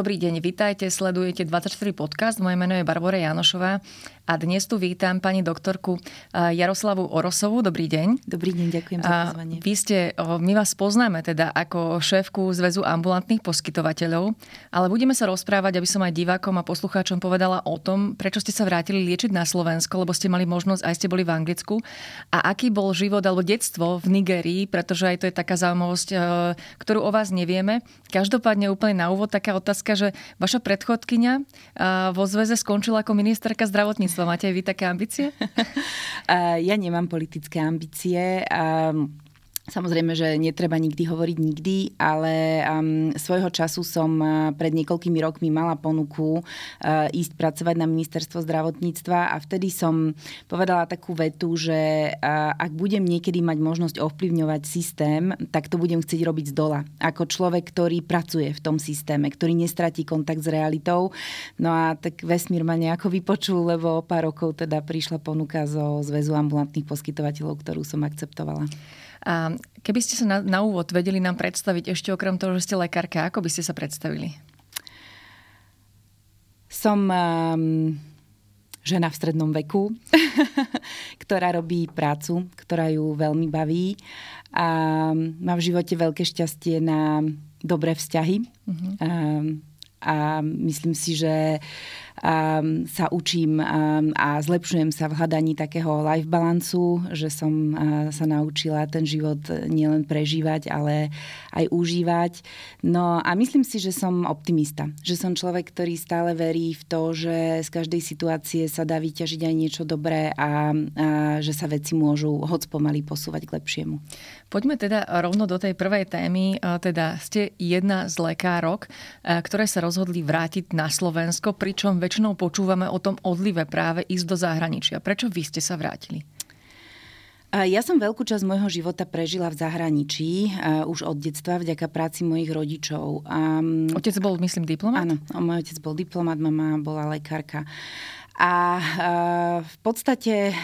Dobrý deň, vitajte, sledujete 24 podcast. Moje meno je Barbara Janošová a dnes tu vítam pani doktorku Jaroslavu Orosovú. Dobrý deň. Dobrý deň, ďakujem za pozvanie. Vy ste, my vás poznáme teda ako šéfku Zväzu ambulantných poskytovateľov, ale budeme sa rozprávať, aby som aj divákom a poslucháčom povedala o tom, prečo ste sa vrátili liečiť na Slovensko, lebo ste mali možnosť, aj ste boli v Anglicku. A aký bol život alebo detstvo v Nigerii, pretože aj to je taká zaujímavosť, e, ktorú o vás nevieme. Každopádne úplne na úvod taká otázka otázka, že vaša predchodkynia vo zväze skončila ako ministerka zdravotníctva. Máte aj vy také ambície? ja nemám politické ambície. Samozrejme, že netreba nikdy hovoriť nikdy, ale um, svojho času som uh, pred niekoľkými rokmi mala ponuku uh, ísť pracovať na ministerstvo zdravotníctva a vtedy som povedala takú vetu, že uh, ak budem niekedy mať možnosť ovplyvňovať systém, tak to budem chcieť robiť z dola. Ako človek, ktorý pracuje v tom systéme, ktorý nestratí kontakt s realitou. No a tak vesmír ma nejako vypočul, lebo o pár rokov teda prišla ponuka zo Zväzu ambulantných poskytovateľov, ktorú som akceptovala. A keby ste sa na, na úvod vedeli nám predstaviť ešte okrem toho, že ste lekárka, ako by ste sa predstavili? Som um, žena v strednom veku, ktorá robí prácu, ktorá ju veľmi baví a má v živote veľké šťastie na dobré vzťahy. Uh-huh. Um, a myslím si, že um, sa učím um, a zlepšujem sa v hľadaní takého life balancu, že som uh, sa naučila ten život nielen prežívať, ale aj užívať. No a myslím si, že som optimista. Že som človek, ktorý stále verí v to, že z každej situácie sa dá vyťažiť aj niečo dobré a, a že sa veci môžu hoc pomaly posúvať k lepšiemu. Poďme teda rovno do tej prvej témy. Teda ste jedna z lekárok, ktoré sa rozhodli vrátiť na Slovensko, pričom väčšinou počúvame o tom odlive práve ísť do zahraničia. Prečo vy ste sa vrátili? Ja som veľkú časť môjho života prežila v zahraničí, už od detstva, vďaka práci mojich rodičov. Otec bol, myslím, diplomat? Áno, môj otec bol diplomat, mama bola lekárka. A v podstate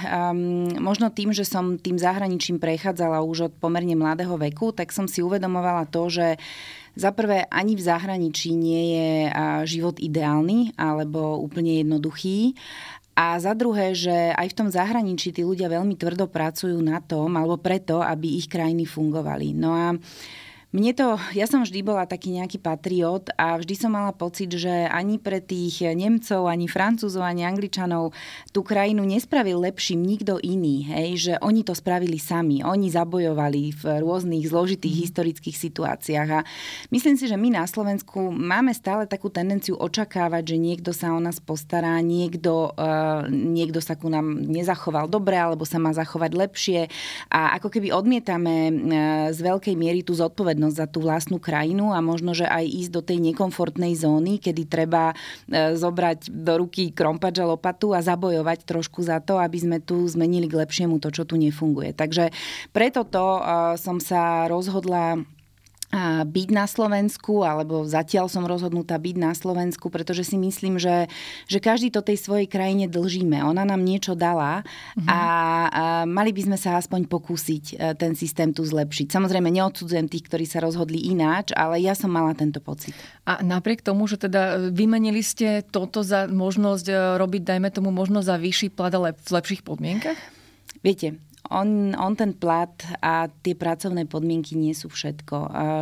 možno tým, že som tým zahraničím prechádzala už od pomerne mladého veku, tak som si uvedomovala to, že za prvé, ani v zahraničí nie je život ideálny alebo úplne jednoduchý. A za druhé, že aj v tom zahraničí tí ľudia veľmi tvrdo pracujú na tom, alebo preto, aby ich krajiny fungovali. No a mne to, ja som vždy bola taký nejaký patriot a vždy som mala pocit, že ani pre tých Nemcov, ani Francúzov, ani Angličanov tú krajinu nespravil lepším nikto iný, hej, že oni to spravili sami, oni zabojovali v rôznych zložitých mm. historických situáciách a myslím si, že my na Slovensku máme stále takú tendenciu očakávať, že niekto sa o nás postará, niekto, uh, niekto sa ku nám nezachoval dobre alebo sa má zachovať lepšie a ako keby odmietame uh, z veľkej miery tú zodpovednosť zodpovednosť za tú vlastnú krajinu a možno, že aj ísť do tej nekomfortnej zóny, kedy treba e, zobrať do ruky krompač a lopatu a zabojovať trošku za to, aby sme tu zmenili k lepšiemu to, čo tu nefunguje. Takže preto to e, som sa rozhodla byť na Slovensku, alebo zatiaľ som rozhodnutá byť na Slovensku, pretože si myslím, že, že každý to tej svojej krajine dlžíme. Ona nám niečo dala mm-hmm. a, a mali by sme sa aspoň pokúsiť e, ten systém tu zlepšiť. Samozrejme, neodsudzujem tých, ktorí sa rozhodli ináč, ale ja som mala tento pocit. A napriek tomu, že teda vymenili ste toto za možnosť e, robiť, dajme tomu, možnosť za vyšší plat, ale v lepších podmienkach? Viete, on, on ten plat a tie pracovné podmienky nie sú všetko.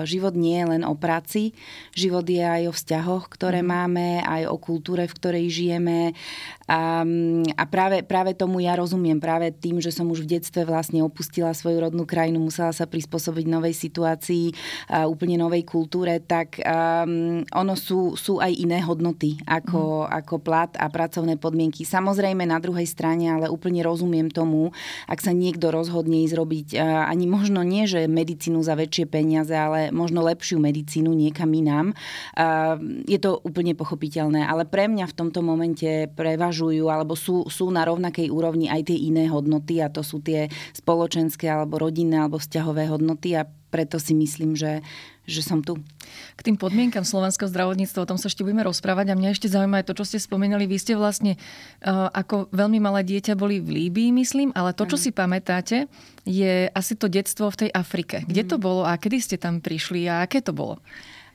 Život nie je len o práci, život je aj o vzťahoch, ktoré mm. máme, aj o kultúre, v ktorej žijeme. A, a práve, práve tomu ja rozumiem. Práve tým, že som už v detstve vlastne opustila svoju rodnú krajinu, musela sa prispôsobiť novej situácii, a úplne novej kultúre, tak um, ono sú, sú aj iné hodnoty ako, mm. ako plat a pracovné podmienky. Samozrejme na druhej strane, ale úplne rozumiem tomu, ak sa nie niekto rozhodne ísť robiť ani možno nie, že medicínu za väčšie peniaze, ale možno lepšiu medicínu niekam inám. Je to úplne pochopiteľné, ale pre mňa v tomto momente prevažujú alebo sú, sú na rovnakej úrovni aj tie iné hodnoty a to sú tie spoločenské alebo rodinné alebo vzťahové hodnoty a preto si myslím, že, že som tu. K tým podmienkam slovenského zdravotníctva, o tom sa ešte budeme rozprávať a mňa ešte zaujíma aj to, čo ste spomenuli. Vy ste vlastne uh, ako veľmi malé dieťa boli v Líbii, myslím, ale to, čo si pamätáte, je asi to detstvo v tej Afrike. Kde to mhm. bolo a kedy ste tam prišli a aké to bolo?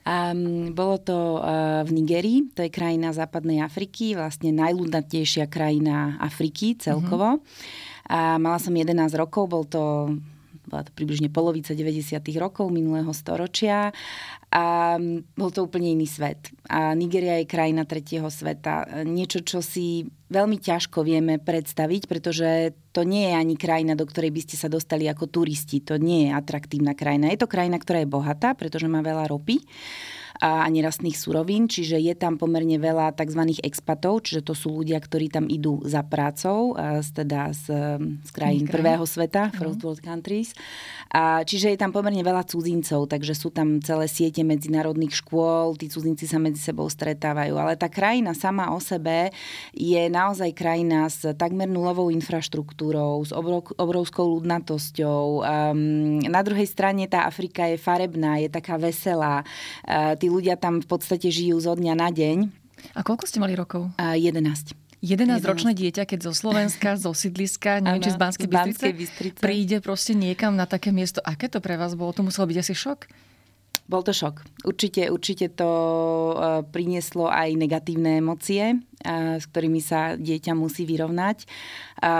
Um, bolo to uh, v Nigerii, to je krajina západnej Afriky, vlastne najľudnatejšia krajina Afriky celkovo. Mm-hmm. A mala som 11 rokov, bol to bola to približne polovica 90. rokov minulého storočia a bol to úplne iný svet. A Nigeria je krajina tretieho sveta. Niečo, čo si veľmi ťažko vieme predstaviť, pretože to nie je ani krajina, do ktorej by ste sa dostali ako turisti. To nie je atraktívna krajina. Je to krajina, ktorá je bohatá, pretože má veľa ropy a nerastných surovín, čiže je tam pomerne veľa tzv. expatov, čiže to sú ľudia, ktorí tam idú za prácou, teda z, z krajín Krajín. prvého sveta, First World Countries. A, čiže je tam pomerne veľa cudzincov, takže sú tam celé siete medzinárodných škôl, tí cudzinci sa medzi sebou stretávajú. Ale tá krajina sama o sebe je naozaj krajina s takmer nulovou infraštruktúrou, s obrov, obrovskou ľudnatosťou. Um, na druhej strane tá Afrika je farebná, je taká veselá. Uh, tí ľudia tam v podstate žijú zo dňa na deň. A koľko ste mali rokov? Uh, 11. 11-ročné dieťa, keď zo Slovenska, zo sídliska, neviem, či z Banskej Bystrice, Bystrice, príde proste niekam na také miesto. Aké to pre vás bolo? To muselo byť asi šok? Bol to šok. Určite, určite to e, prinieslo aj negatívne emócie, e, s ktorými sa dieťa musí vyrovnať. A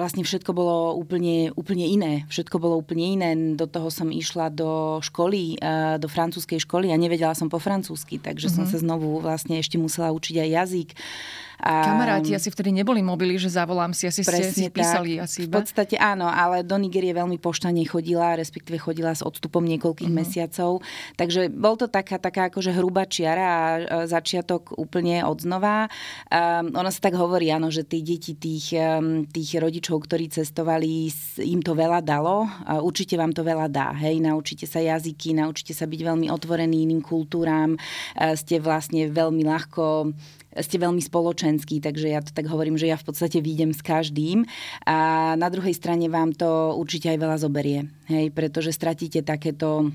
vlastne všetko bolo úplne, úplne iné. Všetko bolo úplne iné. Do toho som išla do školy, e, do francúzskej školy a nevedela som po francúzsky, takže mm-hmm. som mhm. sa znovu vlastne ešte musela učiť aj jazyk. Kamaráti asi vtedy neboli mobily, že zavolám si, asi ste si písali tak. asi. V podstate áno, ale do Nigérie veľmi poštane chodila, respektíve chodila s odstupom niekoľkých uh-huh. mesiacov. Takže bol to taká, taká akože hrubá čiara a začiatok úplne od znova. Um, ono sa tak hovorí, áno, že tí deti tých, um, tých rodičov, ktorí cestovali, im to veľa dalo. Uh, určite vám to veľa dá. Hej, naučíte sa jazyky, naučíte sa byť veľmi otvorení iným kultúram, uh, ste vlastne veľmi ľahko ste veľmi spoločenskí, takže ja to tak hovorím, že ja v podstate výjdem s každým. A na druhej strane vám to určite aj veľa zoberie, hej, pretože stratíte takéto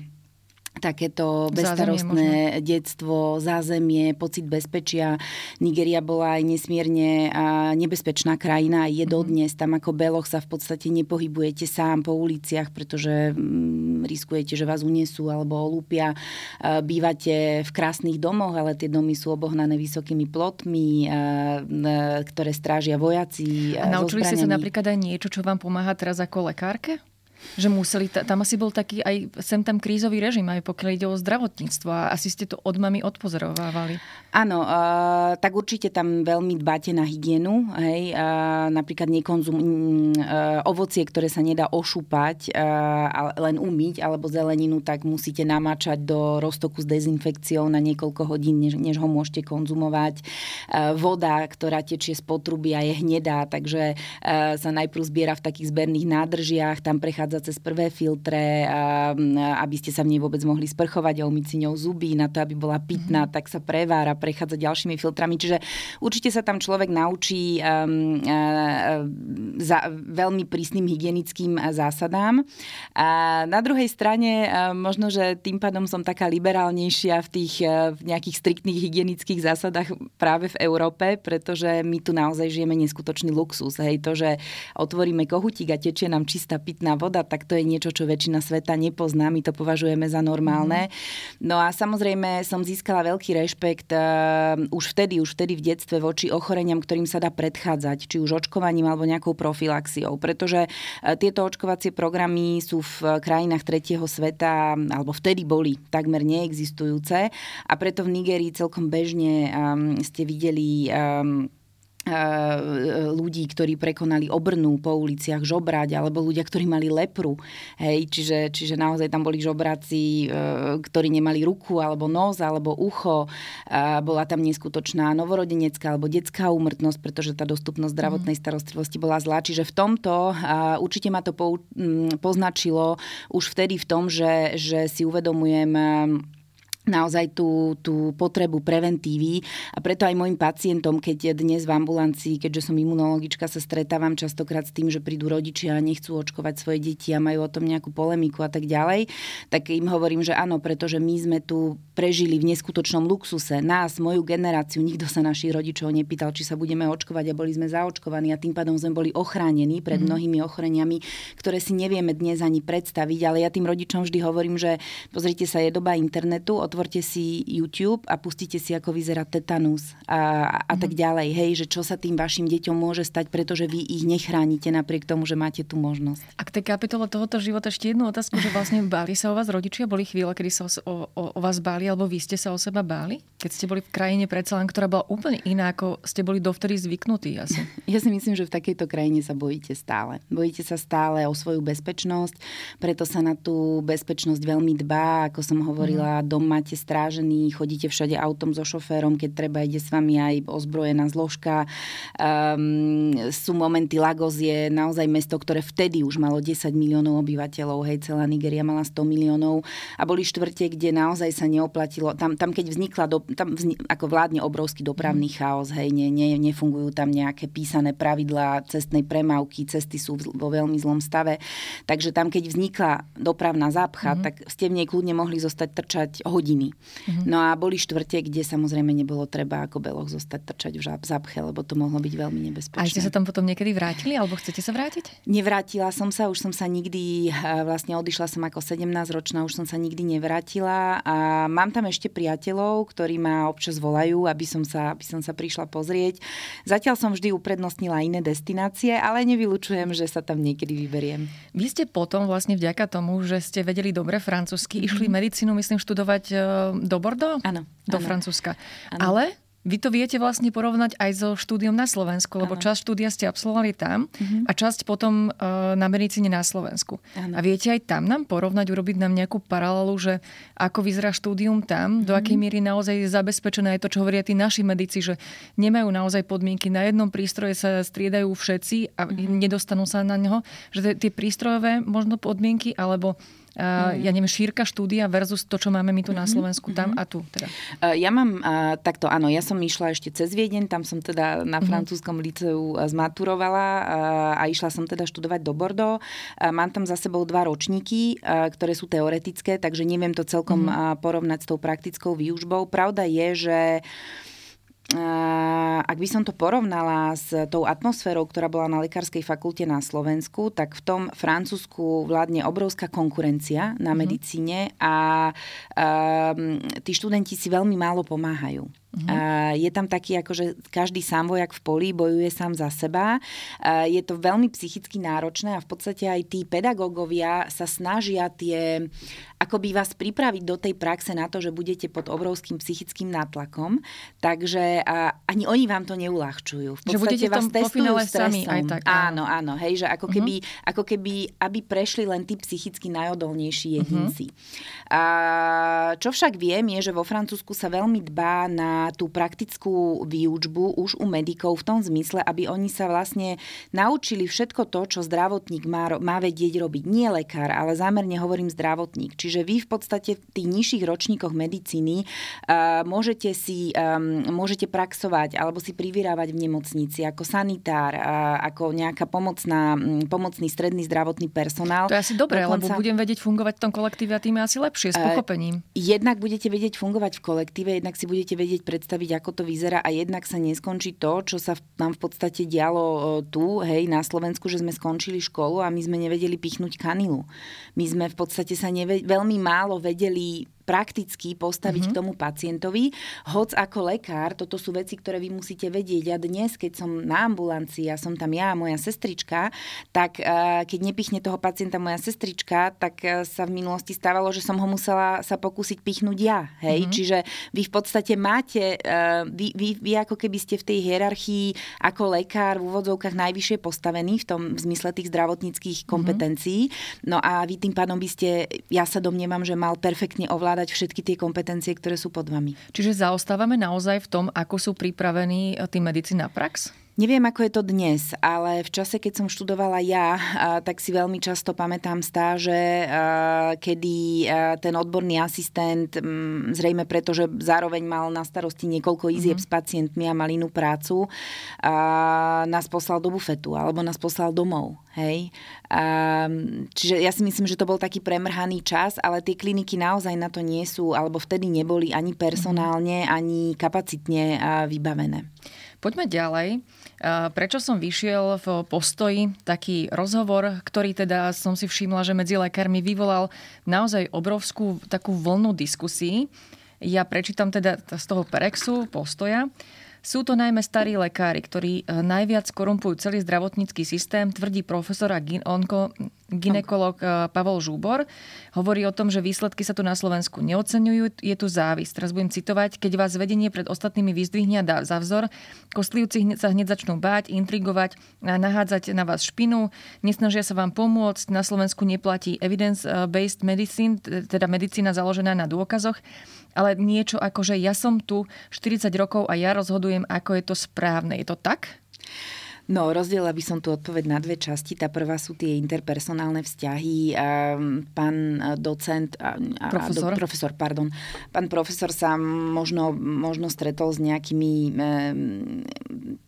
takéto bezstarostné detstvo, zázemie, pocit bezpečia. Nigeria bola aj nesmierne nebezpečná krajina je mm-hmm. dodnes. Tam ako beloch sa v podstate nepohybujete sám po uliciach, pretože mm, riskujete, že vás unesú alebo olúpia. Bývate v krásnych domoch, ale tie domy sú obohnané vysokými plotmi, ktoré strážia vojaci. A naučili ste sa napríklad aj niečo, čo vám pomáha teraz ako lekárke? Že museli, tam asi bol taký aj sem tam krízový režim, aj pokiaľ ide o zdravotníctvo a asi ste to od mami odpozorovávali. Áno, uh, tak určite tam veľmi dbáte na hygienu, hej, uh, napríklad nekonzum, uh, ovocie, ktoré sa nedá ošúpať, uh, len umyť, alebo zeleninu, tak musíte namáčať do roztoku s dezinfekciou na niekoľko hodín, než, než ho môžete konzumovať. Uh, voda, ktorá tečie z potruby je hnedá, takže uh, sa najprv zbiera v takých zberných nádržiach, tam prechádza prechádza cez prvé filtre, aby ste sa v nej vôbec mohli sprchovať a umyť si ňou zuby, na to, aby bola pitná, mm-hmm. tak sa prevára, prechádza ďalšími filtrami. Čiže určite sa tam človek naučí um, uh, za veľmi prísnym hygienickým zásadám. A na druhej strane uh, možno, že tým pádom som taká liberálnejšia v tých uh, v nejakých striktných hygienických zásadách práve v Európe, pretože my tu naozaj žijeme neskutočný luxus. Hej, to, že otvoríme kohutík a tečie nám čistá pitná voda, príroda, tak to je niečo, čo väčšina sveta nepozná. My to považujeme za normálne. Mm. No a samozrejme som získala veľký rešpekt uh, už vtedy, už vtedy v detstve voči ochoreniam, ktorým sa dá predchádzať, či už očkovaním alebo nejakou profilaxiou. Pretože uh, tieto očkovacie programy sú v krajinách tretieho sveta, alebo vtedy boli takmer neexistujúce a preto v Nigerii celkom bežne um, ste videli um, ľudí, ktorí prekonali obrnú po uliciach žobrať, alebo ľudia, ktorí mali lepru. Hej, čiže, čiže naozaj tam boli žobráci, e, ktorí nemali ruku, alebo nos, alebo ucho. Bola tam neskutočná novorodenecká alebo detská úmrtnosť, pretože tá dostupnosť zdravotnej mhm. starostlivosti bola zlá. Čiže v tomto určite ma to poznačilo už vtedy v tom, že, že si uvedomujem naozaj tú, tú potrebu preventívy a preto aj môjim pacientom, keď dnes v ambulancii, keďže som imunologička, sa stretávam častokrát s tým, že prídu rodičia a nechcú očkovať svoje deti a majú o tom nejakú polemiku a tak ďalej, tak im hovorím, že áno, pretože my sme tu prežili v neskutočnom luxuse. Nás, moju generáciu, nikto sa našich rodičov nepýtal, či sa budeme očkovať a boli sme zaočkovaní a tým pádom sme boli ochránení pred mm. mnohými ochoreniami, ktoré si nevieme dnes ani predstaviť, ale ja tým rodičom vždy hovorím, že pozrite sa, je doba internetu, otvorte si YouTube a pustite si, ako vyzerá tetanus a, a tak mhm. ďalej. Hej, že čo sa tým vašim deťom môže stať, pretože vy ich nechránite napriek tomu, že máte tú možnosť. A k tej kapitole tohoto života ešte jednu otázku, že vlastne báli sa o vás rodičia? Boli chvíle, kedy sa o, o, o vás báli, alebo vy ste sa o seba báli? Keď ste boli v krajine predsa len, ktorá bola úplne iná, ako ste boli dovtedy zvyknutí asi. Ja si myslím, že v takejto krajine sa bojíte stále. Bojíte sa stále o svoju bezpečnosť, preto sa na tú bezpečnosť veľmi dbá. Ako som hovorila, mm. dom máte strážený, chodíte všade autom so šoférom, keď treba, ide s vami aj ozbrojená zložka. Um, sú momenty, Lagos je naozaj mesto, ktoré vtedy už malo 10 miliónov obyvateľov, hej, celá Nigeria mala 100 miliónov a boli štvrte, kde naozaj sa neoplatilo. Tam, tam keď vznikla, do, tam vznik, ako vládne obrovský dopravný mm. chaos, hej, ne, ne, nefungujú tam nejaké písané pravidlá cestnej premávky, cesty sú vo veľmi zlom stave. Takže tam, keď vznikla dopravná zápcha, mm-hmm. tak ste v nej kľudne mohli zostať trčať hodiny. Mm-hmm. No a boli štvrte, kde samozrejme nebolo treba ako beloch zostať trčať v zápche, lebo to mohlo byť veľmi nebezpečné. A ste sa tam potom niekedy vrátili, alebo chcete sa vrátiť? Nevrátila som sa, už som sa nikdy, vlastne odišla som ako 17-ročná, už som sa nikdy nevrátila a mám tam ešte priateľov, ktorí ma občas volajú, aby som sa, aby som sa prišla pozrieť. Zatiaľ som vždy uprednostnila iné destinácie, ale nevylučujem, že sa tam niekedy vyberiem. Vy ste potom vlastne vďaka tomu, že ste vedeli dobre francúzsky, mm-hmm. išli medicínu, myslím, študovať e, do Bordeaux? Áno. Do áno. Francúzska. Áno. Ale vy to viete vlastne porovnať aj so štúdiom na Slovensku, lebo ano. časť štúdia ste absolvovali tam uh-huh. a časť potom uh, na medicíne na Slovensku. Ano. A viete aj tam nám porovnať, urobiť nám nejakú paralelu, že ako vyzerá štúdium tam, uh-huh. do akej miery naozaj je zabezpečené aj to, čo hovoria tí naši medici, že nemajú naozaj podmienky. Na jednom prístroje sa striedajú všetci a uh-huh. nedostanú sa na neho. Že tie prístrojové možno podmienky alebo Uh, ja neviem, šírka štúdia versus to, čo máme my tu na mhm, Slovensku, tam mhm. a tu. Teda. Uh, ja mám uh, takto, áno, ja som išla ešte cez Viedeň, tam som teda na francúzskom liceu zmaturovala a išla som teda študovať do Bordeaux. Mám tam za sebou dva ročníky, ktoré sú teoretické, takže neviem to celkom porovnať s tou praktickou výužbou. Pravda je, že ak by som to porovnala s tou atmosférou, ktorá bola na lekárskej fakulte na Slovensku, tak v tom Francúzsku vládne obrovská konkurencia na mhm. medicíne a um, tí študenti si veľmi málo pomáhajú. Uh-huh. Uh, je tam taký, akože každý sám vojak v poli bojuje sám za seba. Uh, je to veľmi psychicky náročné a v podstate aj tí pedagógovia sa snažia tie, ako by vás pripraviť do tej praxe na to, že budete pod obrovským psychickým nátlakom. Takže uh, ani oni vám to neulahčujú. V podstate že vás testujú stresom. Sami aj tak, áno. áno. Hej, že ako keby, uh-huh. ako keby, aby prešli len tí psychicky najodolnejší jedinci. Uh-huh. Uh, čo však viem, je, že vo Francúzsku sa veľmi dbá na tú praktickú výučbu už u medikov v tom zmysle, aby oni sa vlastne naučili všetko to, čo zdravotník má, má vedieť robiť. Nie lekár, ale zámerne hovorím zdravotník. Čiže vy v podstate v tých nižších ročníkoch medicíny uh, môžete si um, môžete praxovať alebo si privyrávať v nemocnici ako sanitár, uh, ako nejaká pomocná, um, pomocný stredný zdravotný personál. To je asi dobré, Dokonca, lebo budem vedieť fungovať v tom kolektíve a tým je asi lepšie, s pochopením. Uh, jednak budete vedieť fungovať v kolektíve, jednak si budete vedieť predstaviť, ako to vyzerá a jednak sa neskončí to, čo sa nám v podstate dialo tu, hej, na Slovensku, že sme skončili školu a my sme nevedeli pichnúť kanilu. My sme v podstate sa neve- veľmi málo vedeli prakticky postaviť mm-hmm. k tomu pacientovi. Hoc ako lekár, toto sú veci, ktoré vy musíte vedieť. Ja dnes, keď som na ambulancii a som tam ja a moja sestrička, tak uh, keď nepichne toho pacienta moja sestrička, tak uh, sa v minulosti stávalo, že som ho musela sa pokúsiť pichnúť ja. Hej? Mm-hmm. Čiže vy v podstate máte, uh, vy, vy, vy ako keby ste v tej hierarchii ako lekár v úvodzovkách najvyššie postavení v tom v zmysle tých zdravotníckých mhm. kompetencií. Mm-hmm. No a vy tým pádom by ste, ja sa domnievam, že mal perfektne ovládať ovládať všetky tie kompetencie, ktoré sú pod vami. Čiže zaostávame naozaj v tom, ako sú pripravení tí medici na prax? Neviem, ako je to dnes, ale v čase, keď som študovala ja, tak si veľmi často pamätám stáže, kedy ten odborný asistent, zrejme preto, že zároveň mal na starosti niekoľko izieb mm-hmm. s pacientmi a mal inú prácu, nás poslal do bufetu alebo nás poslal domov. Hej. Čiže ja si myslím, že to bol taký premrhaný čas, ale tie kliniky naozaj na to nie sú, alebo vtedy neboli ani personálne, ani kapacitne vybavené. Poďme ďalej. Prečo som vyšiel v postoji taký rozhovor, ktorý teda som si všimla, že medzi lekármi vyvolal naozaj obrovskú takú vlnu diskusí. Ja prečítam teda z toho Perexu, postoja. Sú to najmä starí lekári, ktorí eh, najviac korumpujú celý zdravotnícky systém, tvrdí profesor a onko, ginekolog eh, Pavol Žúbor. Hovorí o tom, že výsledky sa tu na Slovensku neocenujú, je tu závisť. Teraz budem citovať, keď vás vedenie pred ostatnými vyzdvihne a dá za vzor, kostlivci sa hneď začnú báť, intrigovať, nahádzať na vás špinu, nesnažia sa vám pomôcť, na Slovensku neplatí evidence-based medicine, teda medicína založená na dôkazoch ale niečo ako, že ja som tu 40 rokov a ja rozhodujem, ako je to správne. Je to tak? No, rozdiela by som tu odpoveď na dve časti. Tá prvá sú tie interpersonálne vzťahy. Pán docent, profesor, do, profesor pardon, pán profesor sa možno, možno stretol s nejakými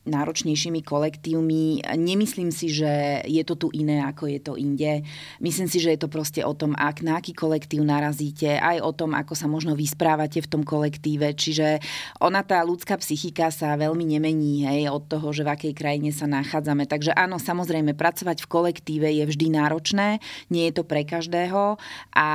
náročnejšími kolektívmi. Nemyslím si, že je to tu iné, ako je to inde. Myslím si, že je to proste o tom, ak na aký kolektív narazíte, aj o tom, ako sa možno vysprávate v tom kolektíve. Čiže ona, tá ľudská psychika sa veľmi nemení hej, od toho, že v akej krajine sa nachádzame. Takže áno, samozrejme, pracovať v kolektíve je vždy náročné, nie je to pre každého a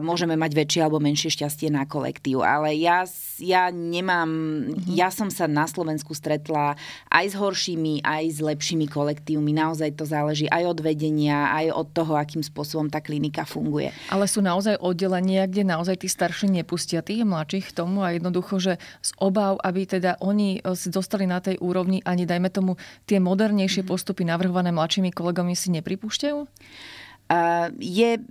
môžeme mať väčšie alebo menšie šťastie na kolektív. Ale ja, ja nemám, mm-hmm. ja som sa na Slovensku stretla aj s horšími, aj s lepšími kolektívmi. Naozaj to záleží aj od vedenia, aj od toho, akým spôsobom tá klinika funguje. Ale sú naozaj oddelenia, kde naozaj tí starší nepustia tých mladších k tomu a jednoducho, že z obav, aby teda oni si dostali na tej úrovni ani dajme tomu tie modernejšie mhm. postupy navrhované mladšími kolegami si nepripúšťajú? Uh, je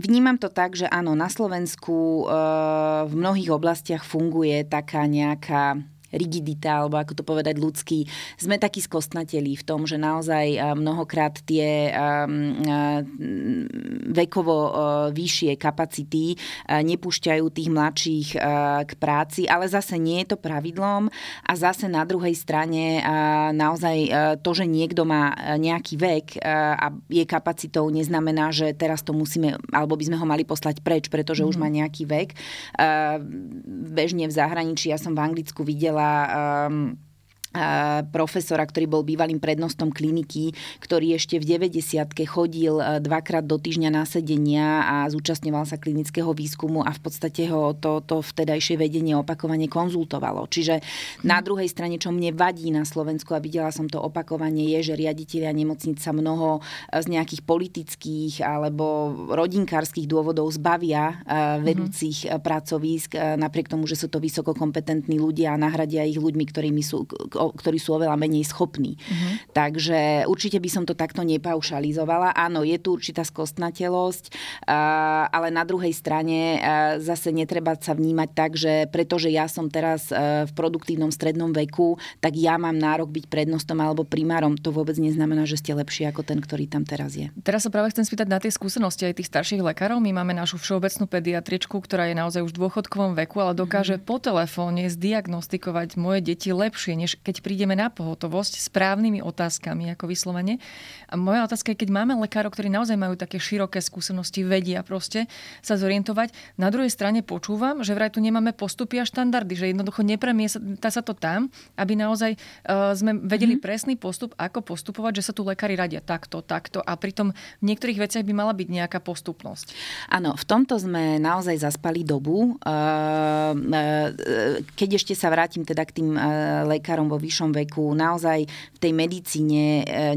Vnímam to tak, že áno, na Slovensku uh, v mnohých oblastiach funguje taká nejaká rigidita, alebo ako to povedať ľudský, sme takí skostnateli v tom, že naozaj mnohokrát tie vekovo vyššie kapacity nepúšťajú tých mladších k práci, ale zase nie je to pravidlom a zase na druhej strane naozaj to, že niekto má nejaký vek a je kapacitou, neznamená, že teraz to musíme, alebo by sme ho mali poslať preč, pretože mm-hmm. už mhm. má nejaký vek. Bežne v zahraničí, ja som v Anglicku videla bola um, profesora, ktorý bol bývalým prednostom kliniky, ktorý ešte v 90 chodil e, dvakrát do týždňa na sedenia a zúčastňoval sa klinického výskumu a v podstate ho to, to vtedajšie vedenie opakovane konzultovalo. Čiže na druhej strane, čo mne vadí na Slovensku a videla som to opakovanie, je, že riaditeľia nemocnic sa mnoho e, z nejakých politických alebo rodinkárskych dôvodov zbavia e, mhm. vedúcich mm-hmm. pracovísk, napriek tomu, že sú to vysoko kompetentní ľudia a nahradia ich ľuďmi, ktorými sú ktorí sú oveľa menej schopní. Uh-huh. Takže určite by som to takto nepaušalizovala. Áno, je tu určitá skostnatelosť, ale na druhej strane zase netreba sa vnímať tak, že pretože ja som teraz v produktívnom strednom veku, tak ja mám nárok byť prednostom alebo primárom. To vôbec neznamená, že ste lepší ako ten, ktorý tam teraz je. Teraz sa práve chcem spýtať na tie skúsenosti aj tých starších lekárov. My máme našu všeobecnú pediatričku, ktorá je naozaj už v dôchodkovom veku, ale dokáže mm. po telefóne zdiagnostikovať moje deti lepšie, než keď prídeme na pohotovosť správnymi otázkami, ako vyslovene. A moja otázka je, keď máme lekárov, ktorí naozaj majú také široké skúsenosti, vedia proste sa zorientovať. Na druhej strane počúvam, že vraj tu nemáme postupy a štandardy, že jednoducho nepremieta sa to tam, aby naozaj uh, sme vedeli mm-hmm. presný postup, ako postupovať, že sa tu lekári radia takto, takto a pritom v niektorých veciach by mala byť nejaká postupnosť. Áno, v tomto sme naozaj zaspali dobu. Keď ešte sa vrátim teda k tým lekárom vo vyššom veku. Naozaj v tej medicíne e,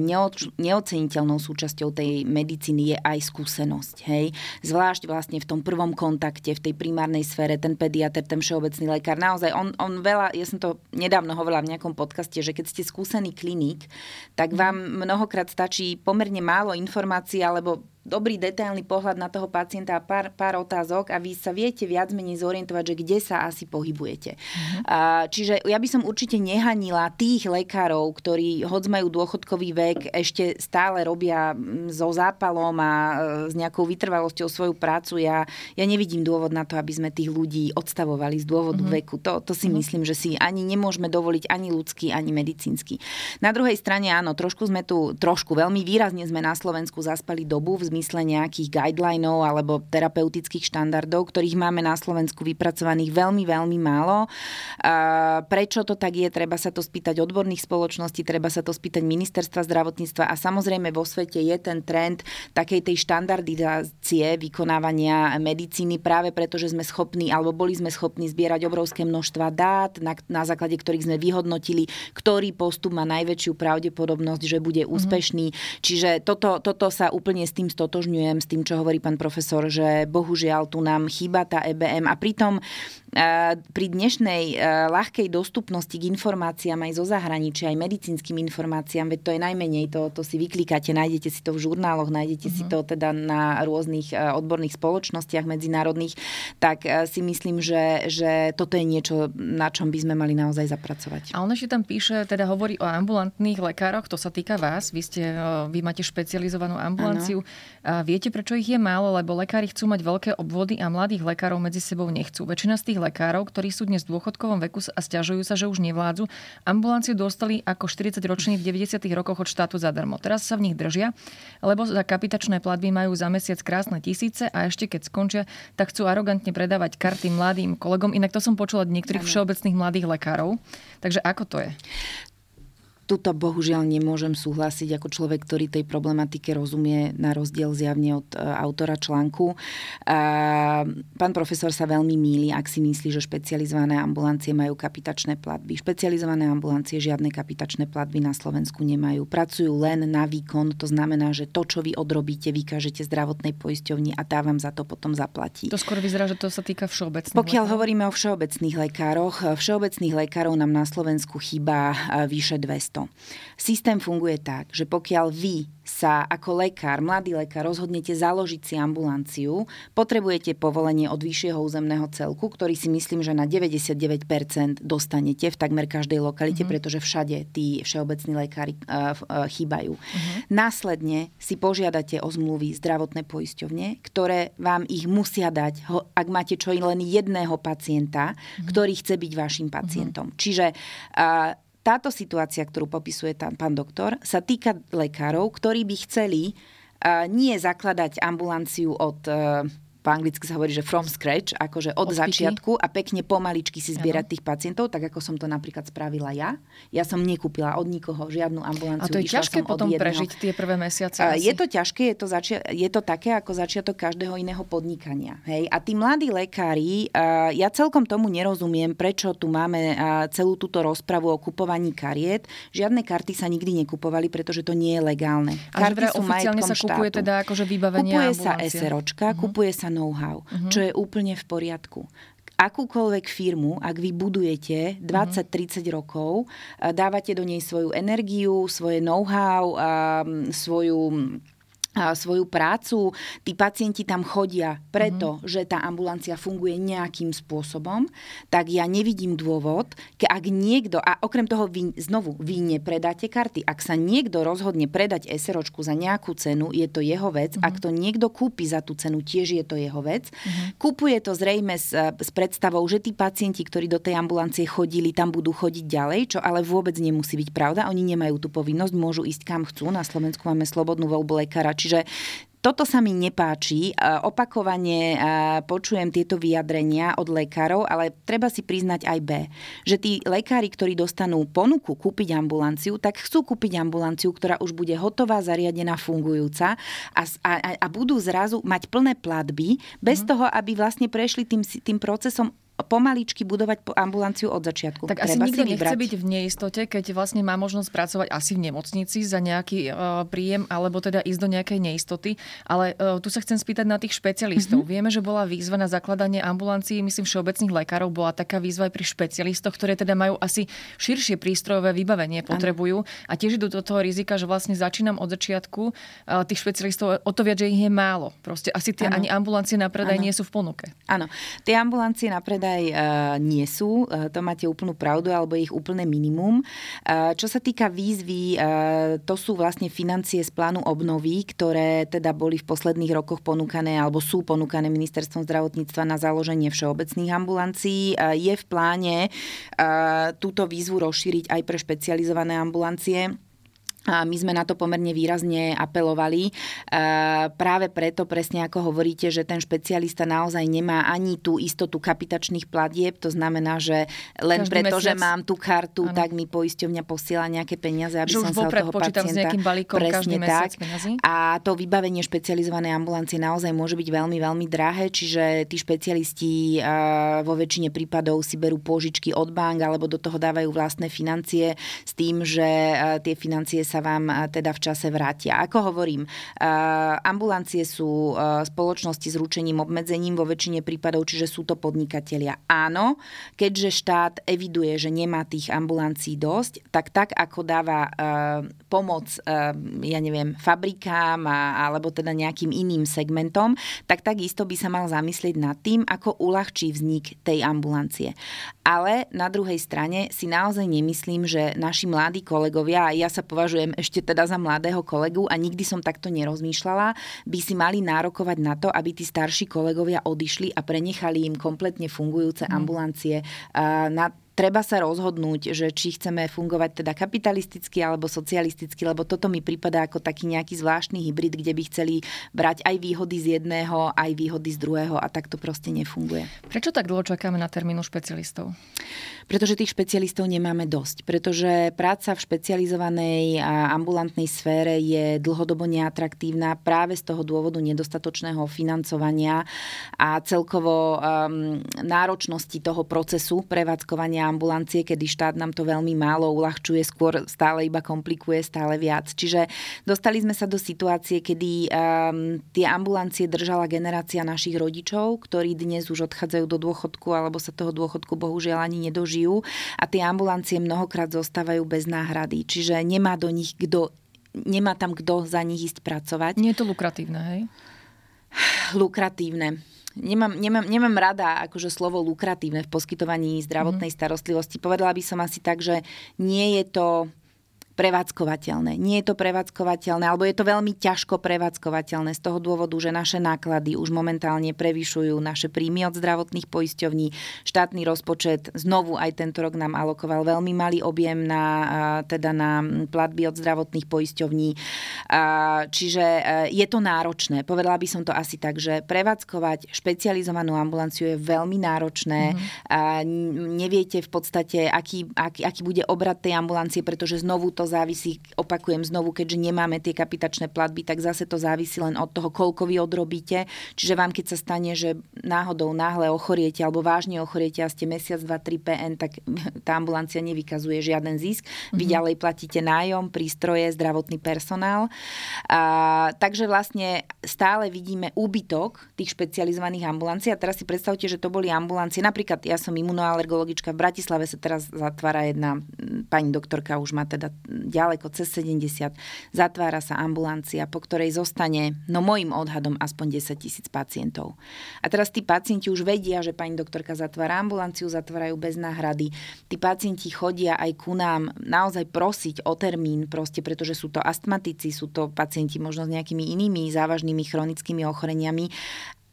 neoceniteľnou súčasťou tej medicíny je aj skúsenosť. Hej? Zvlášť vlastne v tom prvom kontakte, v tej primárnej sfére, ten pediatr, ten všeobecný lekár, naozaj on, on veľa, ja som to nedávno hovorila v nejakom podcaste, že keď ste skúsený klinik, tak vám mnohokrát stačí pomerne málo informácií alebo dobrý detailný pohľad na toho pacienta a pár, pár otázok a vy sa viete viac menej zorientovať, že kde sa asi pohybujete. A, čiže ja by som určite nehanila tých lekárov, ktorí hoď majú dôchodkový vek, ešte stále robia so zápalom a e, s nejakou vytrvalosťou svoju prácu. Ja, ja nevidím dôvod na to, aby sme tých ľudí odstavovali z dôvodu uh-huh. veku. To, to si uh-huh. myslím, že si ani nemôžeme dovoliť ani ľudský, ani medicínsky. Na druhej strane áno, trošku sme tu, trošku veľmi výrazne sme na Slovensku zaspali dobu v zmysle nejakých guidelinov alebo terapeutických štandardov, ktorých máme na Slovensku vypracovaných veľmi, veľmi málo. Prečo to tak je? Treba sa to spýtať odborných spoločností, treba sa to spýtať ministerstva zdravotníctva a samozrejme vo svete je ten trend takej tej štandardizácie vykonávania medicíny práve preto, že sme schopní alebo boli sme schopní zbierať obrovské množstva dát, na, na základe ktorých sme vyhodnotili, ktorý postup má najväčšiu pravdepodobnosť, že bude mhm. úspešný. Mm-hmm. Čiže toto, toto sa úplne s tým stotožňujem, s tým, čo hovorí pán profesor, že bohužiaľ tu nám chýba tá EBM a pritom pri dnešnej ľahkej dostupnosti k informáciám aj zo zahraničia, aj medicínskym informáciám, veď to je najmenej, to, to si vyklikáte, nájdete si to v žurnáloch, nájdete mm-hmm. si mhm. to teda na rôznych odborných spoločnostiach medzinárodných, tak si myslím, že, že toto je niečo, na čom by sme mali naozaj zapracovať. A on ešte tam píše, teda hovorí o ambulantných lekároch, to sa týka vás, vy, ste, vy máte špecializovanú ambulanciu. A viete, prečo ich je málo? Lebo lekári chcú mať veľké obvody a mladých lekárov medzi sebou nechcú. Väčšina z tých lekárov, ktorí sú dnes v dôchodkovom veku a stiažujú sa, že už nevládzu, ambulanciu dostali ako 40-roční v 90. rokoch od štátu zadarmo. Teraz sa v nich držia, lebo za kapitačné platby majú za mesiac krásne tisíce a ešte keď skončia, tak chcú arogantne predávať karty mladým kolegom. Inak to som počula od niektorých ano. všeobecných mladých lekárov. Takže ako to je? Tuto bohužiaľ nemôžem súhlasiť ako človek, ktorý tej problematike rozumie na rozdiel zjavne od e, autora článku. Pán profesor sa veľmi míli, ak si myslí, že špecializované ambulancie majú kapitačné platby. Špecializované ambulancie žiadne kapitačné platby na Slovensku nemajú. Pracujú len na výkon, to znamená, že to, čo vy odrobíte, vykážete zdravotnej poisťovni a tá vám za to potom zaplatí. To skôr vyzerá, že to sa týka všeobecných Pokiaľ lekárov. hovoríme o všeobecných lekároch, všeobecných lekárov nám na Slovensku chýba e, vyše 200 takisto. Systém funguje tak, že pokiaľ vy sa ako lekár, mladý lekár rozhodnete založiť si ambulanciu, potrebujete povolenie od vyššieho územného celku, ktorý si myslím, že na 99% dostanete v takmer každej lokalite, mm-hmm. pretože všade tí všeobecní lekári uh, uh, chýbajú. Mm-hmm. Následne si požiadate o zmluvy zdravotné poisťovne, ktoré vám ich musia dať, ak máte čo len jedného pacienta, mm-hmm. ktorý chce byť vašim pacientom. Mm-hmm. Čiže uh, táto situácia, ktorú popisuje tam pán doktor, sa týka lekárov, ktorí by chceli uh, nie zakladať ambulanciu od uh, po anglicky sa hovorí, že from scratch, akože od, od začiatku a pekne pomaličky si zbierať ano. tých pacientov, tak ako som to napríklad spravila ja. Ja som nekúpila od nikoho žiadnu ambulanciu. A to je ťažké potom prežiť tie prvé mesiace? Asi. Je to ťažké, je to, začia- je to také ako začiatok každého iného podnikania. Hej? A tí mladí lekári, ja celkom tomu nerozumiem, prečo tu máme celú túto rozpravu o kupovaní kariet. Žiadne karty sa nikdy nekupovali, pretože to nie je legálne. A karty sú oficiálne sa kupuje štátu. teda akože vybavenie Kupuje sa SROčka, uh-huh. kupuje sa know-how, uh-huh. čo je úplne v poriadku akúkoľvek firmu, ak vy budujete 20-30 rokov, dávate do nej svoju energiu, svoje know-how, svoju svoju prácu. Tí pacienti tam chodia preto, mm-hmm. že tá ambulancia funguje nejakým spôsobom, tak ja nevidím dôvod, ke ak niekto, a okrem toho vy, znovu, vy nepredáte karty. Ak sa niekto rozhodne predať SROčku za nejakú cenu, je to jeho vec. Mm-hmm. Ak to niekto kúpi za tú cenu, tiež je to jeho vec. Mm-hmm. Kúpuje to zrejme s, s predstavou, že tí pacienti, ktorí do tej ambulancie chodili, tam budú chodiť ďalej, čo ale vôbec nemusí byť pravda. Oni nemajú tú povinnosť, môžu ísť kam chcú. Na Slovensku máme slobodnú voľbu lekára Čiže toto sa mi nepáči. Opakovane počujem tieto vyjadrenia od lekárov, ale treba si priznať aj B, že tí lekári, ktorí dostanú ponuku kúpiť ambulanciu, tak chcú kúpiť ambulanciu, ktorá už bude hotová, zariadená, fungujúca a, a, a budú zrazu mať plné platby bez mm. toho, aby vlastne prešli tým, tým procesom pomaličky budovať ambulanciu od začiatku. Tak asi nikto nechce byť v neistote, keď vlastne má možnosť pracovať asi v nemocnici za nejaký uh, príjem, alebo teda ísť do nejakej neistoty. Ale uh, tu sa chcem spýtať na tých špecialistov. Mm-hmm. Vieme, že bola výzva na zakladanie ambulancií, myslím, všeobecných lekárov. Bola taká výzva aj pri špecialistoch, ktoré teda majú asi širšie prístrojové vybavenie, potrebujú. Ano. A tiež idú do toho rizika, že vlastne začínam od začiatku uh, tých špecialistov, o to viac, že ich je málo. Proste asi tie ano. ani ambulancie na predaj ano. nie sú v ponuke. Áno, tie ambulancie na predaj naozaj uh, nie sú. Uh, to máte úplnú pravdu, alebo ich úplné minimum. Uh, čo sa týka výzvy, to sú vlastne financie z plánu obnovy, ktoré teda boli v posledných rokoch ponúkané, alebo sú ponúkané ministerstvom zdravotníctva na založenie všeobecných ambulancií. Je v pláne túto výzvu rozšíriť aj pre špecializované ambulancie my sme na to pomerne výrazne apelovali. E, práve preto, presne ako hovoríte, že ten špecialista naozaj nemá ani tú istotu kapitačných platieb. To znamená, že len Každý preto, mesiac. že mám tú kartu, ano. tak mi poisťovňa posiela nejaké peniaze, aby že som sa od toho pacienta... s nejakým balíkom presne tak. A to vybavenie špecializovanej ambulancie naozaj môže byť veľmi, veľmi drahé, čiže tí špecialisti e, vo väčšine prípadov si berú pôžičky od bank alebo do toho dávajú vlastné financie s tým, že e, tie financie sa vám teda v čase vrátia. Ako hovorím, ambulancie sú spoločnosti s ručením obmedzením vo väčšine prípadov, čiže sú to podnikatelia. Áno, keďže štát eviduje, že nemá tých ambulancií dosť, tak tak ako dáva pomoc, ja neviem, fabrikám alebo teda nejakým iným segmentom, tak takisto by sa mal zamyslieť nad tým, ako uľahčí vznik tej ambulancie. Ale na druhej strane si naozaj nemyslím, že naši mladí kolegovia, a ja sa považujem ešte teda za mladého kolegu a nikdy som takto nerozmýšľala, by si mali nárokovať na to, aby tí starší kolegovia odišli a prenechali im kompletne fungujúce mhm. ambulancie na treba sa rozhodnúť, že či chceme fungovať teda kapitalisticky alebo socialisticky, lebo toto mi prípada ako taký nejaký zvláštny hybrid, kde by chceli brať aj výhody z jedného, aj výhody z druhého a tak to proste nefunguje. Prečo tak dlho čakáme na termínu špecialistov? Pretože tých špecialistov nemáme dosť. Pretože práca v špecializovanej a ambulantnej sfére je dlhodobo neatraktívna práve z toho dôvodu nedostatočného financovania a celkovo um, náročnosti toho procesu prevádzkovania ambulancie, kedy štát nám to veľmi málo uľahčuje, skôr stále iba komplikuje stále viac. Čiže dostali sme sa do situácie, kedy um, tie ambulancie držala generácia našich rodičov, ktorí dnes už odchádzajú do dôchodku alebo sa toho dôchodku bohužiaľ ani nedožijú a tie ambulancie mnohokrát zostávajú bez náhrady. Čiže nemá do nich kto nemá tam kto za nich ísť pracovať. Nie je to lukratívne, hej? Lukratívne nemám, nemám, nemám rada akože slovo lukratívne v poskytovaní zdravotnej mhm. starostlivosti. Povedala by som asi tak, že nie je to prevádzkovateľné. Nie je to prevádzkovateľné, alebo je to veľmi ťažko prevádzkovateľné z toho dôvodu, že naše náklady už momentálne prevyšujú naše príjmy od zdravotných poisťovní. Štátny rozpočet znovu aj tento rok nám alokoval veľmi malý objem na, teda na platby od zdravotných poisťovní. Čiže e, je to náročné. Povedala by som to asi tak, že prevádzkovať špecializovanú ambulanciu je veľmi náročné. Mm-hmm. Neviete v podstate, aký, aký, aký bude obrad tej ambulancie, pretože znovu to to závisí, opakujem znovu, keďže nemáme tie kapitačné platby, tak zase to závisí len od toho, koľko vy odrobíte. Čiže vám, keď sa stane, že náhodou náhle ochoriete alebo vážne ochoriete a ste mesiac, dva, tri PN, tak tá ambulancia nevykazuje žiaden zisk. Mm-hmm. Vy mhm. ďalej platíte nájom, prístroje, zdravotný personál. A, takže vlastne stále vidíme úbytok tých špecializovaných ambulancií. A teraz si predstavte, že to boli ambulancie. Napríklad ja som imunoalergologička, v Bratislave sa teraz zatvára jedna pani doktorka, už má teda ďaleko cez 70, zatvára sa ambulancia, po ktorej zostane, no môjim odhadom, aspoň 10 tisíc pacientov. A teraz tí pacienti už vedia, že pani doktorka zatvára ambulanciu, zatvárajú bez náhrady. Tí pacienti chodia aj ku nám naozaj prosiť o termín, proste pretože sú to astmatici, sú to pacienti možno s nejakými inými závažnými chronickými ochoreniami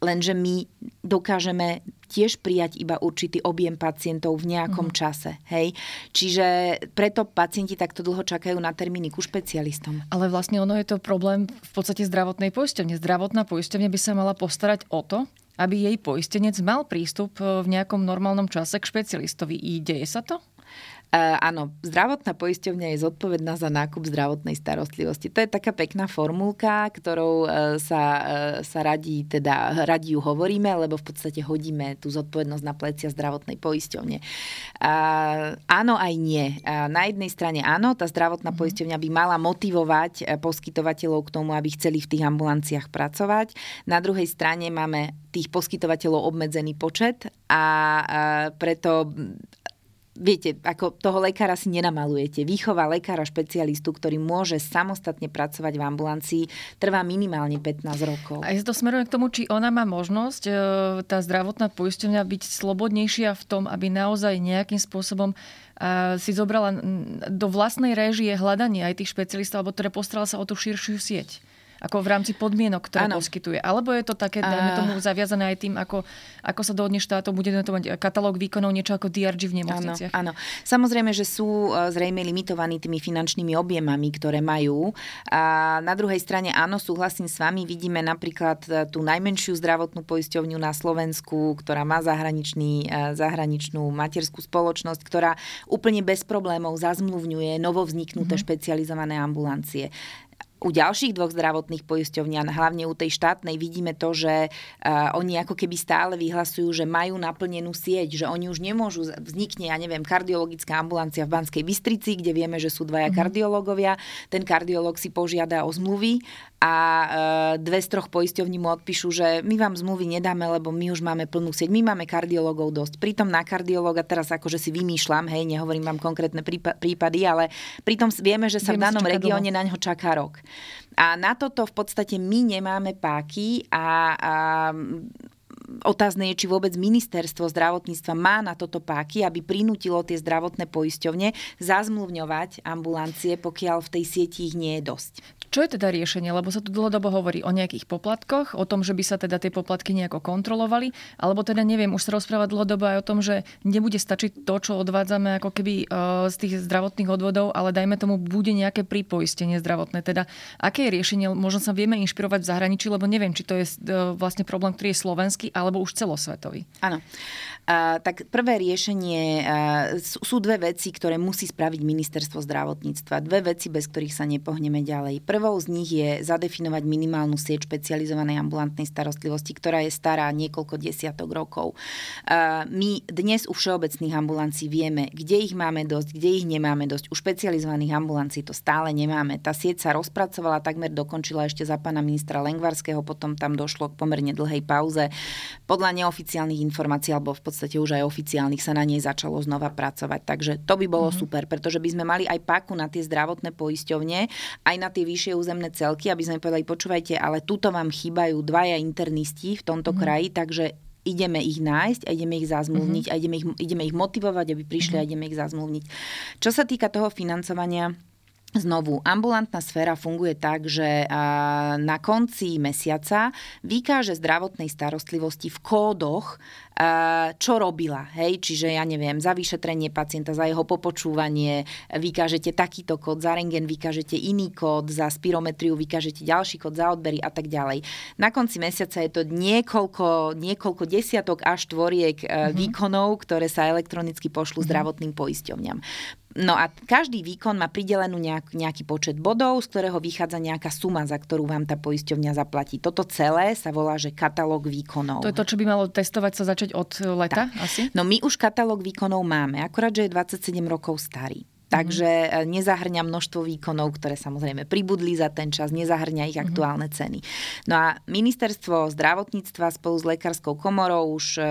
lenže my dokážeme tiež prijať iba určitý objem pacientov v nejakom mm. čase. Hej? Čiže preto pacienti takto dlho čakajú na termíny ku špecialistom. Ale vlastne ono je to problém v podstate zdravotnej poisťovne. Zdravotná poisťovňa by sa mala postarať o to, aby jej poistenec mal prístup v nejakom normálnom čase k špecialistovi. I deje sa to? Uh, áno, zdravotná poisťovňa je zodpovedná za nákup zdravotnej starostlivosti. To je taká pekná formulka, ktorou uh, sa, uh, sa radí, teda radí ju hovoríme, lebo v podstate hodíme tú zodpovednosť na plecia zdravotnej poisťovne. Uh, áno aj nie. Uh, na jednej strane áno, tá zdravotná mm-hmm. poisťovňa by mala motivovať poskytovateľov k tomu, aby chceli v tých ambulanciách pracovať. Na druhej strane máme tých poskytovateľov obmedzený počet a preto viete, ako toho lekára si nenamalujete. Výchova lekára špecialistu, ktorý môže samostatne pracovať v ambulancii, trvá minimálne 15 rokov. A ja to smerujem k tomu, či ona má možnosť, e, tá zdravotná poisťovňa, byť slobodnejšia v tom, aby naozaj nejakým spôsobom si zobrala do vlastnej réžie hľadanie aj tých špecialistov, alebo teda postarala sa o tú širšiu sieť ako v rámci podmienok, ktoré ano. poskytuje. Alebo je to také, dajme tomu, zaviazané aj tým, ako, ako sa dohodne štátov, bude to mať katalóg výkonov, niečo ako DRG v nemocniciach. Áno, áno. Samozrejme, že sú e, zrejme limitovaní tými finančnými objemami, ktoré majú. A na druhej strane, áno, súhlasím s vami, vidíme napríklad e, tú najmenšiu zdravotnú poisťovňu na Slovensku, ktorá má zahraničný, e, zahraničnú materskú spoločnosť, ktorá úplne bez problémov zazmluvňuje novovzniknuté mm-hmm. špecializované ambulancie u ďalších dvoch zdravotných poisťovní a hlavne u tej štátnej vidíme to, že uh, oni ako keby stále vyhlasujú, že majú naplnenú sieť, že oni už nemôžu, vznikne, ja neviem, kardiologická ambulancia v Banskej Bystrici, kde vieme, že sú dvaja mm-hmm. kardiológovia, ten kardiolog si požiada o zmluvy a e, dve z troch poisťovní mu odpíšu, že my vám zmluvy nedáme, lebo my už máme plnú sieť, my máme kardiologov dosť. Pritom na kardiologa teraz akože si vymýšľam, hej, nehovorím vám konkrétne prípady, ale pritom vieme, že sa vieme, v danom regióne na ňo čaká rok. A na toto v podstate my nemáme páky a, a otázne je, či vôbec ministerstvo zdravotníctva má na toto páky, aby prinútilo tie zdravotné poisťovne zazmluvňovať ambulancie, pokiaľ v tej sieti ich nie je dosť. Čo je teda riešenie? Lebo sa tu dlhodobo hovorí o nejakých poplatkoch, o tom, že by sa teda tie poplatky nejako kontrolovali, alebo teda neviem, už sa rozpráva dlhodobo aj o tom, že nebude stačiť to, čo odvádzame ako keby uh, z tých zdravotných odvodov, ale dajme tomu, bude nejaké pripoistenie zdravotné. Teda aké je riešenie? Možno sa vieme inšpirovať v zahraničí, lebo neviem, či to je uh, vlastne problém, ktorý je slovenský, alebo už celosvetový. Áno. Tak prvé riešenie sú, dve veci, ktoré musí spraviť ministerstvo zdravotníctva. Dve veci, bez ktorých sa nepohneme ďalej. Prvou z nich je zadefinovať minimálnu sieť špecializovanej ambulantnej starostlivosti, ktorá je stará niekoľko desiatok rokov. My dnes u všeobecných ambulancií vieme, kde ich máme dosť, kde ich nemáme dosť. U špecializovaných ambulancií to stále nemáme. Tá sieť sa rozpracovala, takmer dokončila ešte za pána ministra Lengvarského, potom tam došlo k pomerne dlhej pauze. Podľa neoficiálnych informácií, alebo v podstate už aj oficiálnych, sa na nej začalo znova pracovať. Takže to by bolo mm-hmm. super, pretože by sme mali aj paku na tie zdravotné poisťovne, aj na tie vyššie územné celky, aby sme povedali, počúvajte, ale tuto vám chýbajú dvaja internisti v tomto mm-hmm. kraji, takže ideme ich nájsť a ideme ich zazmluvniť mm-hmm. a ideme ich, ideme ich motivovať, aby prišli mm-hmm. a ideme ich zazmluvniť. Čo sa týka toho financovania, Znovu, ambulantná sféra funguje tak, že na konci mesiaca vykáže zdravotnej starostlivosti v kódoch, čo robila. Hej? Čiže ja neviem, za vyšetrenie pacienta, za jeho popočúvanie vykážete takýto kód, za rengen vykážete iný kód, za spirometriu vykážete ďalší kód, za odbery a tak ďalej. Na konci mesiaca je to niekoľko, niekoľko desiatok až tvoriek mm-hmm. výkonov, ktoré sa elektronicky pošlú mm-hmm. zdravotným poisťovňam. No a každý výkon má pridelenú nejak, nejaký počet bodov, z ktorého vychádza nejaká suma, za ktorú vám tá poisťovňa zaplatí. Toto celé sa volá, že katalóg výkonov. To je to, čo by malo testovať sa začať od leta tak. asi? No my už katalóg výkonov máme, akorát, že je 27 rokov starý. Takže e, nezahrňa množstvo výkonov, ktoré samozrejme pribudli za ten čas, nezahrňa ich mhm. aktuálne ceny. No a ministerstvo zdravotníctva spolu s lekárskou komorou už e,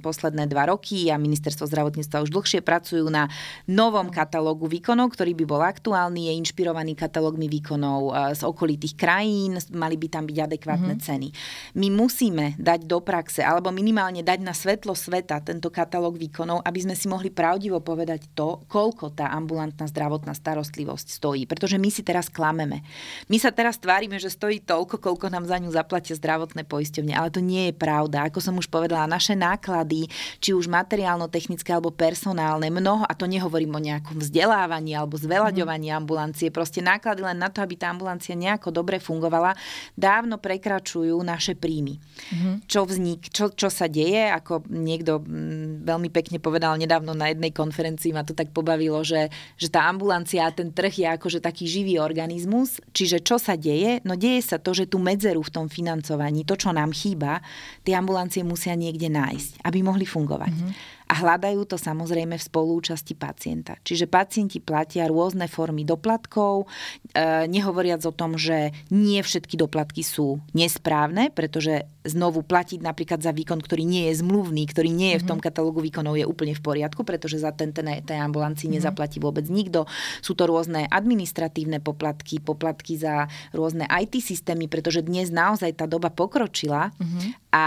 posledné dva roky a ministerstvo zdravotníctva už dlhšie pracujú na novom katalógu výkonov, ktorý by bol aktuálny, je inšpirovaný katalógmi výkonov e, z okolitých krajín, mali by tam byť adekvátne mm-hmm. ceny. My musíme dať do praxe, alebo minimálne dať na svetlo sveta tento katalóg výkonov, aby sme si mohli pravdivo povedať to, koľko tá ambulantná zdravotná starostlivosť stojí. Pretože my si teraz klameme. My sa teraz tvárime, že stojí toľko, koľko nám za ňu zaplatia zdravotné poisťovne, ale to nie je pravda. Ako som už povedala, naše náklady, či už materiálno-technické alebo personálne, mnoho, a to nehovorím o nejakom vzdelávaní alebo zvelaďovaní mm. ambulancie, proste náklady len na to, aby tá ambulancia nejako dobre fungovala, dávno prekračujú naše príjmy. Mm. Čo vznik, čo, čo sa deje, ako niekto mm, veľmi pekne povedal nedávno na jednej konferencii, ma to tak pobavilo, že že, tá ambulancia a ten trh je akože taký živý organizmus. Čiže čo sa deje? No deje sa to, že tú medzeru v tom financovaní, to, čo nám chýba, tie ambulancie musia niekde nájsť, aby mohli fungovať. Mm-hmm. A hľadajú to samozrejme v spolúčasti pacienta. Čiže pacienti platia rôzne formy doplatkov, e, nehovoriac o tom, že nie všetky doplatky sú nesprávne, pretože znovu platiť napríklad za výkon, ktorý nie je zmluvný, ktorý nie je v tom mhm. katalógu výkonov, je úplne v poriadku, pretože za ten, ten, tej ambulancii mm-hmm. nezaplatí vôbec nikto. Sú to rôzne administratívne poplatky, poplatky za rôzne IT systémy, pretože dnes naozaj tá doba pokročila mm-hmm. a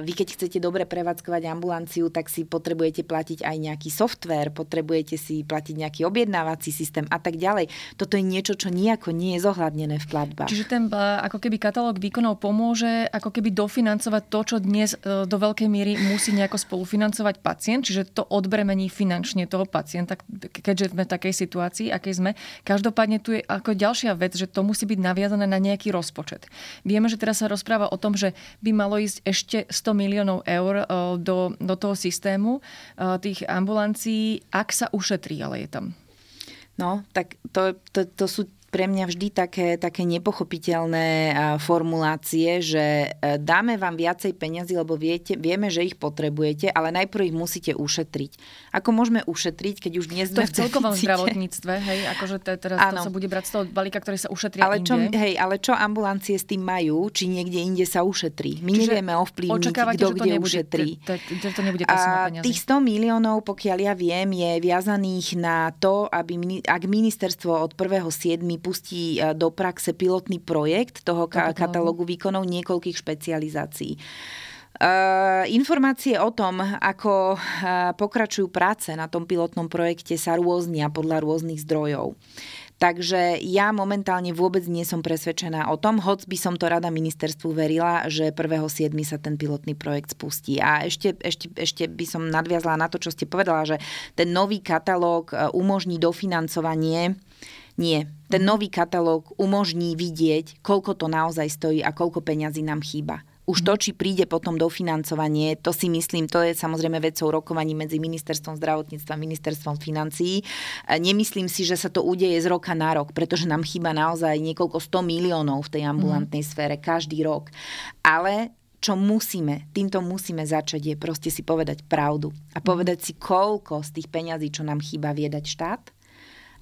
vy keď chcete dobre prevádzkovať ambulanciu, tak si potrebujete platiť aj nejaký software, potrebujete si platiť nejaký objednávací systém a tak ďalej. Toto je niečo, čo nejako nie je zohľadnené v platbách. Čiže ten ako keby katalóg výkonov pomôže ako keby dofinancovať to, čo dnes e, do veľkej miery musí nejako spolufinancovať pacient, čiže to odbremení finančne toho pacienta, keďže sme v takej situácii, akej sme. Každopádne tu je ako ďalšia vec, že to musí byť naviazané na nejaký rozpočet. Vieme, že teraz sa rozpráva o tom, že by malo ísť ešte 100 miliónov eur e, do, do toho systému e, tých ambulancií, ak sa ušetrí, ale je tam. No, tak to, to, to sú pre mňa vždy také, také nepochopiteľné formulácie, že e, dáme vám viacej peniazy, lebo viete, vieme, že ich potrebujete, ale najprv ich musíte ušetriť. Ako môžeme ušetriť, keď už dnes sme To je v celkovom zdravotníctve, hej, akože to, teraz ano. to sa bude brať z toho balíka, ktorý sa ušetria ale čo, inde. Hej, ale čo ambulancie s tým majú, či niekde inde sa ušetrí? My Čiže nevieme ovplyvniť, kto kde ušetrí. To nebude A tých 100 miliónov, pokiaľ ja viem, je viazaných na to, aby ak ministerstvo od 1.7 pustí e, do praxe pilotný projekt toho katalógu výkonov niekoľkých špecializácií. Uh, informácie o tom, ako uh, pokračujú práce na tom pilotnom projekte, sa rôznia podľa rôznych zdrojov. Takže ja momentálne vôbec nie som presvedčená o tom, hoc by som to rada ministerstvu verila, že 1.7. sa ten pilotný projekt spustí. A ešte, ešte, ešte by som nadviazla na to, čo ste povedala, že ten nový katalóg umožní dofinancovanie nie. Ten mhm. nový katalóg umožní vidieť, koľko to naozaj stojí a koľko peňazí nám chýba. Už to, mhm. či príde potom dofinancovanie, to si myslím, to je samozrejme vecou rokovaní medzi ministerstvom zdravotníctva a ministerstvom financií. Nemyslím si, že sa to udeje z roka na rok, pretože nám chýba naozaj niekoľko 100 miliónov v tej ambulantnej mm. sfére každý rok. Ale čo musíme, týmto musíme začať, je proste si povedať pravdu a mhm. povedať si, koľko z tých peňazí, čo nám chýba, viedať štát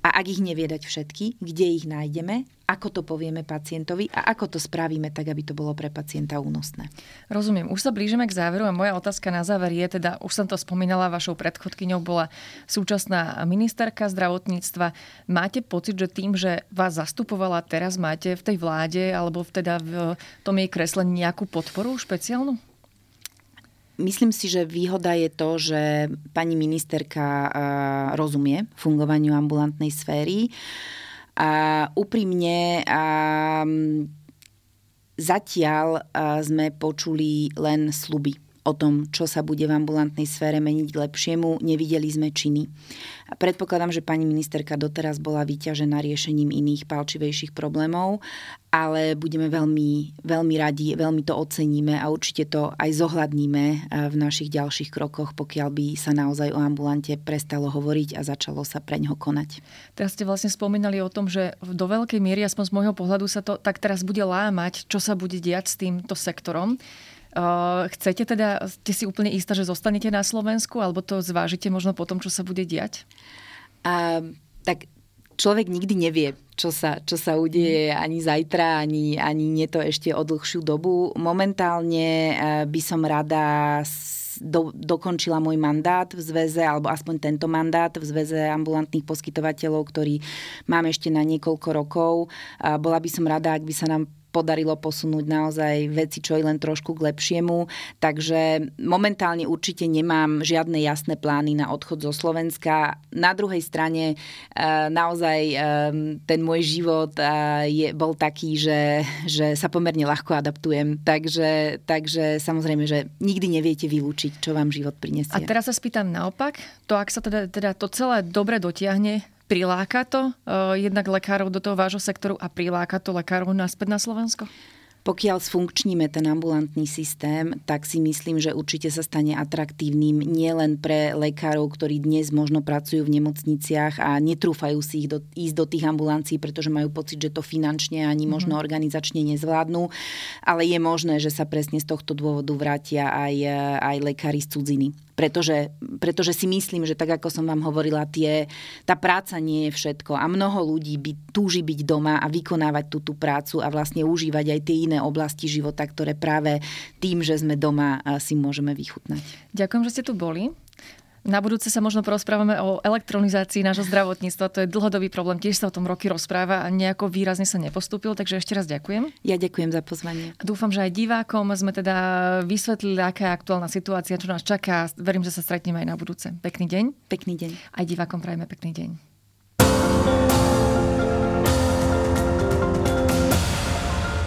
a ak ich nevie dať všetky, kde ich nájdeme, ako to povieme pacientovi a ako to spravíme tak, aby to bolo pre pacienta únosné. Rozumiem. Už sa blížime k záveru a moja otázka na záver je teda, už som to spomínala, vašou predchodkyňou bola súčasná ministerka zdravotníctva. Máte pocit, že tým, že vás zastupovala, teraz máte v tej vláde alebo teda v tom jej kresle nejakú podporu špeciálnu? Myslím si, že výhoda je to, že pani ministerka rozumie fungovaniu ambulantnej sféry. A úprimne a zatiaľ sme počuli len sluby o tom, čo sa bude v ambulantnej sfére meniť k lepšiemu. Nevideli sme činy. A predpokladám, že pani ministerka doteraz bola vyťažená riešením iných palčivejších problémov, ale budeme veľmi, veľmi radi, veľmi to oceníme a určite to aj zohľadníme eh, v našich ďalších krokoch, pokiaľ by sa naozaj o ambulante prestalo hovoriť a začalo sa pre ňoho konať. Teraz ste vlastne spomínali o tom, že do veľkej miery, aspoň z môjho pohľadu, sa to tak teraz bude lámať, čo sa bude diať s týmto sektorom. Uh, chcete teda, ste si úplne istá, že zostanete na Slovensku, alebo to zvážite možno po tom, čo sa bude diať? Uh, tak človek nikdy nevie, čo sa, čo sa udeje mhm. ani zajtra, ani, ani nie to ešte o dlhšiu dobu. Momentálne uh, by som rada do, dokončila môj mandát v zväze, alebo aspoň tento mandát v zväze ambulantných poskytovateľov, ktorý mám ešte na niekoľko rokov. Bola by som rada, ak by sa nám podarilo posunúť naozaj veci čo i len trošku k lepšiemu. Takže momentálne určite nemám žiadne jasné plány na odchod zo Slovenska. Na druhej strane eh, naozaj eh, ten môj život eh, je, bol taký, že, že sa pomerne ľahko adaptujem. Takže, takže samozrejme, že nikdy neviete vylúčiť, čo vám život prinesie. A teraz sa spýtam naopak, to ak sa teda, teda to celé dobre dotiahne, Priláka to uh, jednak lekárov do toho vášho sektoru a priláka to lekárov naspäť na Slovensko? Pokiaľ sfunkčníme ten ambulantný systém, tak si myslím, že určite sa stane atraktívnym nielen pre lekárov, ktorí dnes možno pracujú v nemocniciach a netrúfajú si ich do, ísť do tých ambulancií, pretože majú pocit, že to finančne ani možno mm-hmm. organizačne nezvládnu, ale je možné, že sa presne z tohto dôvodu vrátia aj, aj lekári z cudziny pretože, pretože si myslím, že tak ako som vám hovorila, tie, tá práca nie je všetko a mnoho ľudí by túži byť doma a vykonávať tú, tú prácu a vlastne užívať aj tie iné oblasti života, ktoré práve tým, že sme doma, si môžeme vychutnať. Ďakujem, že ste tu boli. Na budúce sa možno porozprávame o elektronizácii nášho zdravotníctva. To je dlhodobý problém, tiež sa o tom roky rozpráva a nejako výrazne sa nepostúpil, takže ešte raz ďakujem. Ja ďakujem za pozvanie. A dúfam, že aj divákom sme teda vysvetlili, aká je aktuálna situácia, čo nás čaká. Verím, že sa stretneme aj na budúce. Pekný deň. Pekný deň. Aj divákom prajeme pekný deň.